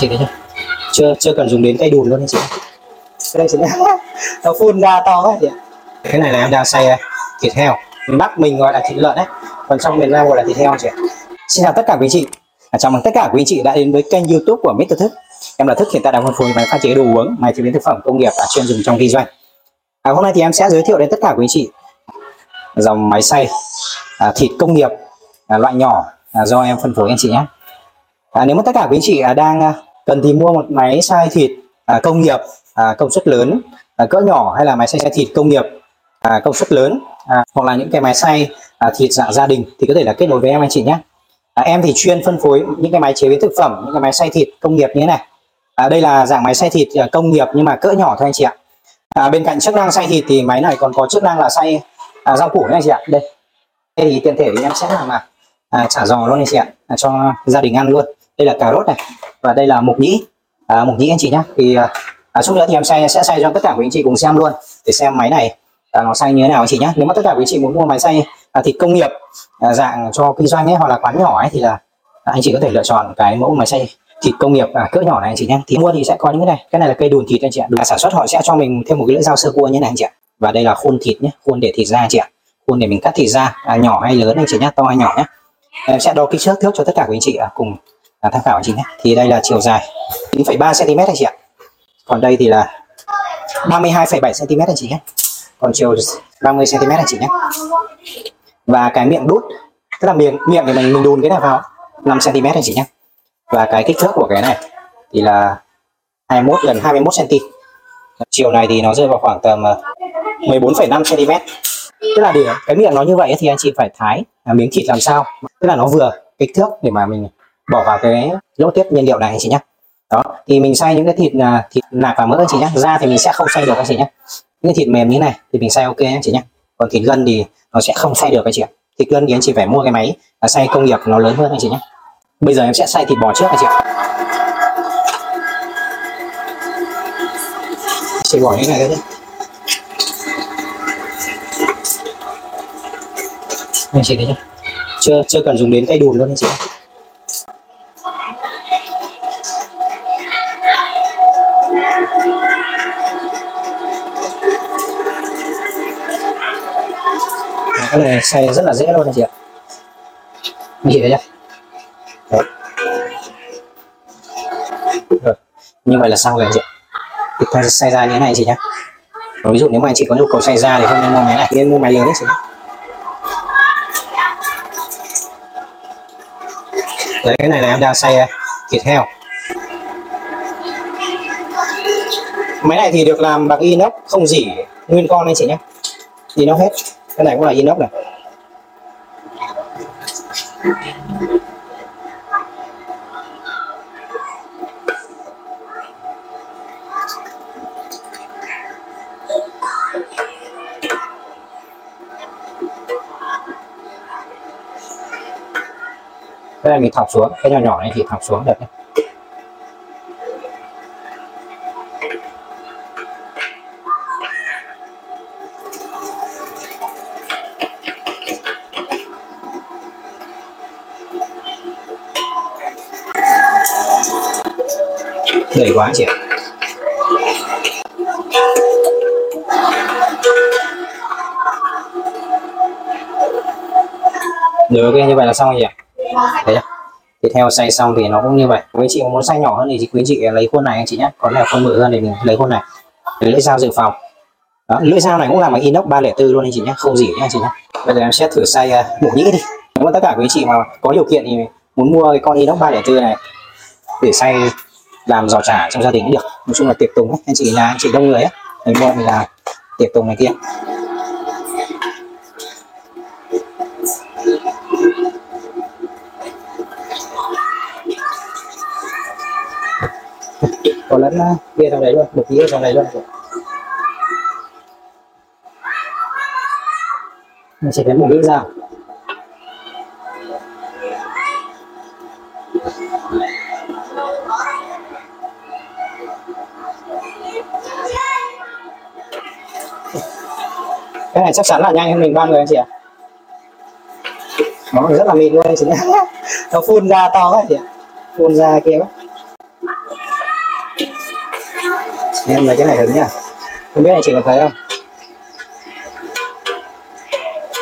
chị thấy chưa chưa chưa cần dùng đến cây đùn luôn anh chị. Đây chị nó phun ra to quá chị ạ. Cái này là em đang xay thịt heo. Miền Bắc mình gọi là thịt lợn đấy. Còn trong miền Nam gọi là thịt heo chị ạ. Xin chào tất cả quý chị. À, chào mừng tất cả quý chị đã đến với kênh YouTube của Mr. Thức. Em là Thức hiện tại đang phân phối và pha chế đồ uống máy chế biến thực phẩm công nghiệp và chuyên dùng trong kinh doanh. À, hôm nay thì em sẽ giới thiệu đến tất cả quý chị dòng máy xay à, thịt công nghiệp à, loại nhỏ à, do em phân phối anh chị nhé. À, nếu mà tất cả quý chị à, đang à, cần thì mua một máy xay thịt à, công nghiệp à, công suất lớn à, cỡ nhỏ hay là máy xay thịt công nghiệp à, công suất lớn à, hoặc là những cái máy xay à, thịt dạng gia đình thì có thể là kết nối với em anh chị nhé. À, em thì chuyên phân phối những cái máy chế biến thực phẩm những cái máy xay thịt công nghiệp như thế này. À, đây là dạng máy xay thịt à, công nghiệp nhưng mà cỡ nhỏ thôi anh chị ạ. À, bên cạnh chức năng xay thịt thì máy này còn có chức năng là xay à, rau củ nha anh chị ạ. Đây. Đây thì tiện thể thì em sẽ làm à, à, chả giò luôn anh chị ạ à, cho gia đình ăn luôn đây là cà rốt này và đây là mục nhĩ à, mục nhĩ anh chị nhé thì à, chút nữa thì em xay sẽ xay cho tất cả quý anh chị cùng xem luôn để xem máy này à, nó xay như thế nào anh chị nhé nếu mà tất cả quý anh chị muốn mua máy xay à, thịt công nghiệp à, dạng cho kinh doanh ấy hoặc là quán nhỏ ấy thì là à, anh chị có thể lựa chọn cái mẫu máy xay thịt công nghiệp à, cỡ nhỏ này anh chị nhé thì mua thì sẽ có những cái này cái này là cây đùn thịt anh chị ạ sản xuất họ sẽ cho mình thêm một cái lưỡi dao sơ cua như này anh chị ạ và đây là khuôn thịt nhé khuôn để thịt ra anh chị ạ khuôn để mình cắt thịt ra à, nhỏ hay lớn anh chị nhé to hay nhỏ nhé em sẽ đo kích thước thước cho tất cả quý anh chị à, cùng là tham khảo chính nhé. Thì đây là chiều dài 9,3 cm anh chị ạ. Còn đây thì là 32,7 cm anh chị nhé. Còn chiều 30 cm anh chị nhé. Và cái miệng đút tức là miệng miệng thì mình mình đùn cái này vào 5 cm anh chị nhé. Và cái kích thước của cái này thì là 21 gần 21 cm chiều này thì nó rơi vào khoảng tầm ờ, 14,5 cm tức là để cái miệng nó như vậy thì anh chị phải thái à, miếng thịt làm sao. Tức là nó vừa kích thước để mà mình bỏ vào cái lỗ tiếp nhiên liệu này anh chị nhé đó thì mình xay những cái thịt là thịt nạc và mỡ anh chị nhé da thì mình sẽ không xay được anh chị nhé những cái thịt mềm như này thì mình xay ok anh chị nhé còn thịt gân thì nó sẽ không xay được anh chị ạ thịt gân thì anh chị phải mua cái máy xay công nghiệp nó lớn hơn anh chị nhé bây giờ em sẽ xay thịt bò trước anh chị ạ chỉ bỏ cái này đấy nhé anh chị thấy chưa chưa chưa cần dùng đến cây đùn luôn anh chị cái này xay rất là dễ luôn anh chị ạ. Anh chị thấy chưa? Đấy. Rồi. như vậy là xong rồi anh chị thì ta xay ra như thế này chị nhé ví dụ nếu mà anh chị có nhu cầu xay ra thì không nên mua máy này, nên mua máy lớn đấy chị đấy, cái này là em đang xay thịt heo. Máy này thì được làm bằng inox, không dỉ nguyên con anh chị nhé. Inox hết. Cái này cũng là inox này. Cái này mình thọc xuống, cái nhỏ nhỏ này thì thọc xuống được đấy. Đầy quá chị ạ. Được ok như vậy là xong rồi chị ạ. Thấy theo xay xong thì nó cũng như vậy. Quý chị muốn xay nhỏ hơn thì quý chị lấy khuôn này anh chị nhé có là khuôn bự hơn thì mình lấy khuôn này. Lấy lưỡi dao dự phòng. Đó, lưỡi dao này cũng làm bằng inox 304 luôn anh chị nhé không gì nhé anh chị nhé bây giờ em sẽ thử xay uh, mổ nhĩ đi. Nếu mà tất cả quý chị mà có điều kiện thì muốn mua cái con inox 304 này để xay làm giò chả trong gia đình cũng được nói chung là tiệc tùng ấy. anh chị là anh chị đông người á mình mua mình là tiệc tùng này kia có lẫn ờ, kia trong đấy luôn, một tí ở trong đấy luôn mình chỉ lấy một lưỡi ra. Cái này chắc chắn là nhanh hơn mình ba người anh chị ạ. Nó rất là mịn luôn anh chị nhé. Nó phun ra to quá chị ạ. Phun ra kia quá. Em lấy cái này hứng nhá. Không biết anh chị có thấy không?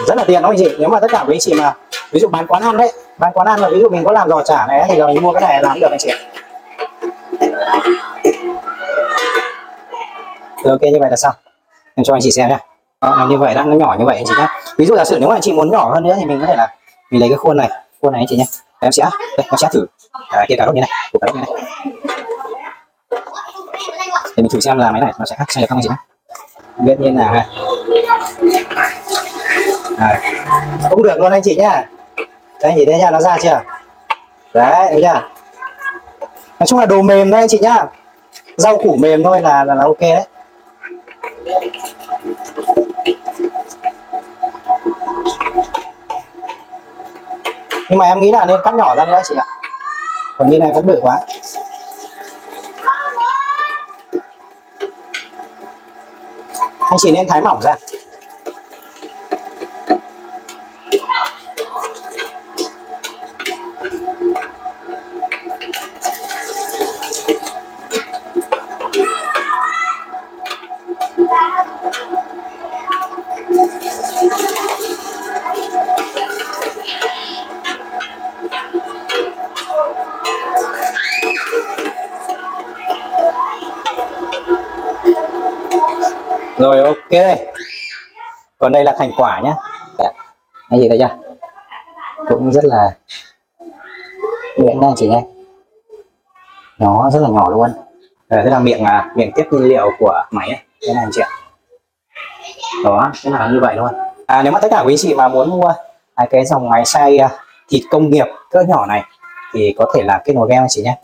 Rất là tiền đó anh chị. Nếu mà tất cả quý anh chị mà ví dụ bán quán ăn đấy bán quán ăn là ví dụ mình có làm giò chả này thì là mình mua cái này làm được anh chị Rồi, ok như vậy là xong. Em cho anh chị xem nhá đó, nó như vậy đang nó nhỏ như vậy anh chị nhé ví dụ giả sử nếu mà anh chị muốn nhỏ hơn nữa thì mình có thể là mình lấy cái khuôn này khuôn này anh chị nhé em sẽ đây em sẽ thử. À, kia cà rốt như này củ cà rốt như này. Để mình thử xem là máy này nó sẽ khác sai được không anh chị nhé biết như nào ha? À, cũng được luôn anh chị nhá. Đây nhìn thấy nha nó ra chưa? Đấy thấy chưa? Nói chung là đồ mềm thôi anh chị nhá. Rau củ mềm thôi là là, là ok đấy. Nhưng mà em nghĩ là nên cắt nhỏ ra nữa, chị ạ. Còn như này vẫn bự quá. Anh chị nên thái mỏng ra. Rồi ok. Còn đây là thành quả nhé dạ. anh chị thấy chưa? Cũng rất là miệng nha chị nhé nó rất là nhỏ luôn. Ờ, đây là miệng à, miệng tiếp nhiên liệu của máy ấy. thế này anh chị ạ. Đó thế là như vậy luôn. À, nếu mà tất cả quý chị mà muốn mua à, cái dòng máy xay à, thịt công nghiệp cỡ nhỏ này thì có thể là kết nối với em anh chị nhé.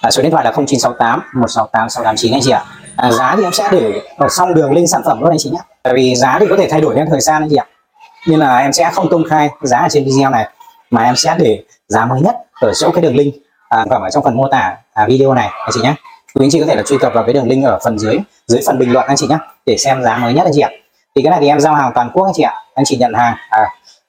À, số điện thoại là 0968 168 689 anh chị ạ à, giá thì em sẽ để ở xong đường link sản phẩm luôn anh chị nhé tại vì giá thì có thể thay đổi theo thời gian anh chị ạ nên là em sẽ không công khai giá ở trên video này mà em sẽ để giá mới nhất ở chỗ cái đường link à, ở trong phần mô tả à, video này anh chị nhé quý anh chị có thể là truy cập vào cái đường link ở phần dưới dưới phần bình luận anh chị nhé để xem giá mới nhất anh chị ạ thì cái này thì em giao hàng toàn quốc anh chị ạ anh chị nhận hàng à,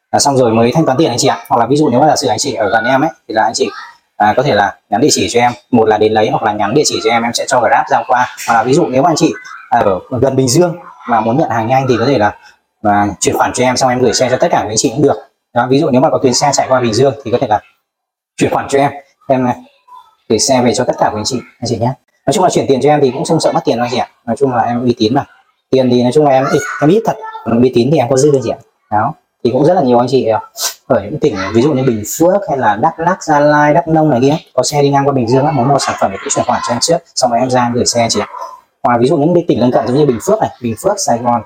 à, xong rồi mới thanh toán tiền anh chị ạ hoặc là ví dụ nếu mà là sự anh chị ở gần em ấy thì là anh chị à, có thể là nhắn địa chỉ cho em. Một là đến lấy hoặc là nhắn địa chỉ cho em em sẽ cho grab giao qua. Hoặc là ví dụ nếu anh chị à, ở gần bình dương mà muốn nhận hàng nhanh thì có thể là và chuyển khoản cho em xong em gửi xe cho tất cả các anh chị cũng được. Đó, ví dụ nếu mà có tuyến xe chạy qua bình dương thì có thể là chuyển khoản cho em. Em à, gửi xe về cho tất cả các anh chị anh chị nhé. Nói chung là chuyển tiền cho em thì cũng không sợ mất tiền đâu chị ạ. Nói chung là em uy tín mà. Tiền thì nói chung là em em ít thật. Uy tín thì em có dư được chị ạ. Đó thì cũng rất là nhiều anh chị ở những tỉnh ví dụ như Bình Phước hay là Đắk Lắk, Gia Lai, Đắk Nông này kia có xe đi ngang qua Bình Dương muốn mua sản phẩm thì cũng chuyển khoản cho em trước xong rồi em ra em gửi xe chị ạ. Hoặc ví dụ những cái tỉnh lân cận giống như Bình Phước này Bình Phước Sài Gòn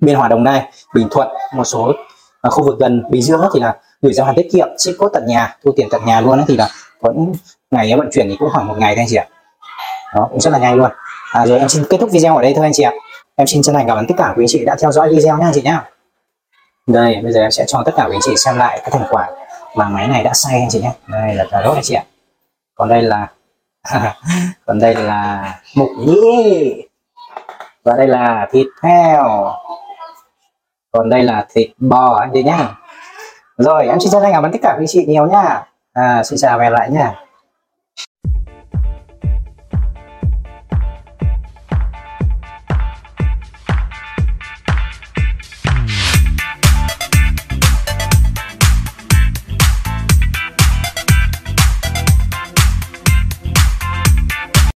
Biên Hòa Đồng Nai Bình Thuận một số ở khu vực gần Bình Dương thì là gửi giao hàng tiết kiệm ship có tận nhà thu tiền tận nhà luôn thì là có những ngày vận chuyển thì cũng khoảng một ngày thôi anh chị ạ. Đó cũng rất là nhanh luôn. À, rồi em xin kết thúc video ở đây thôi anh chị ạ. Em xin chân thành cảm ơn tất cả quý anh chị đã theo dõi video nha anh chị nhá đây bây giờ em sẽ cho tất cả quý anh chị xem lại cái thành quả mà máy này đã xay anh chị nhé. Đây là cà rốt anh chị ạ. Còn đây là còn đây là mục nhĩ. Và đây là thịt heo. Còn đây là thịt bò anh chị nhá. Rồi em xin chân thành cảm ơn tất cả quý chị nhiều nhá. À, xin chào và hẹn lại nhá.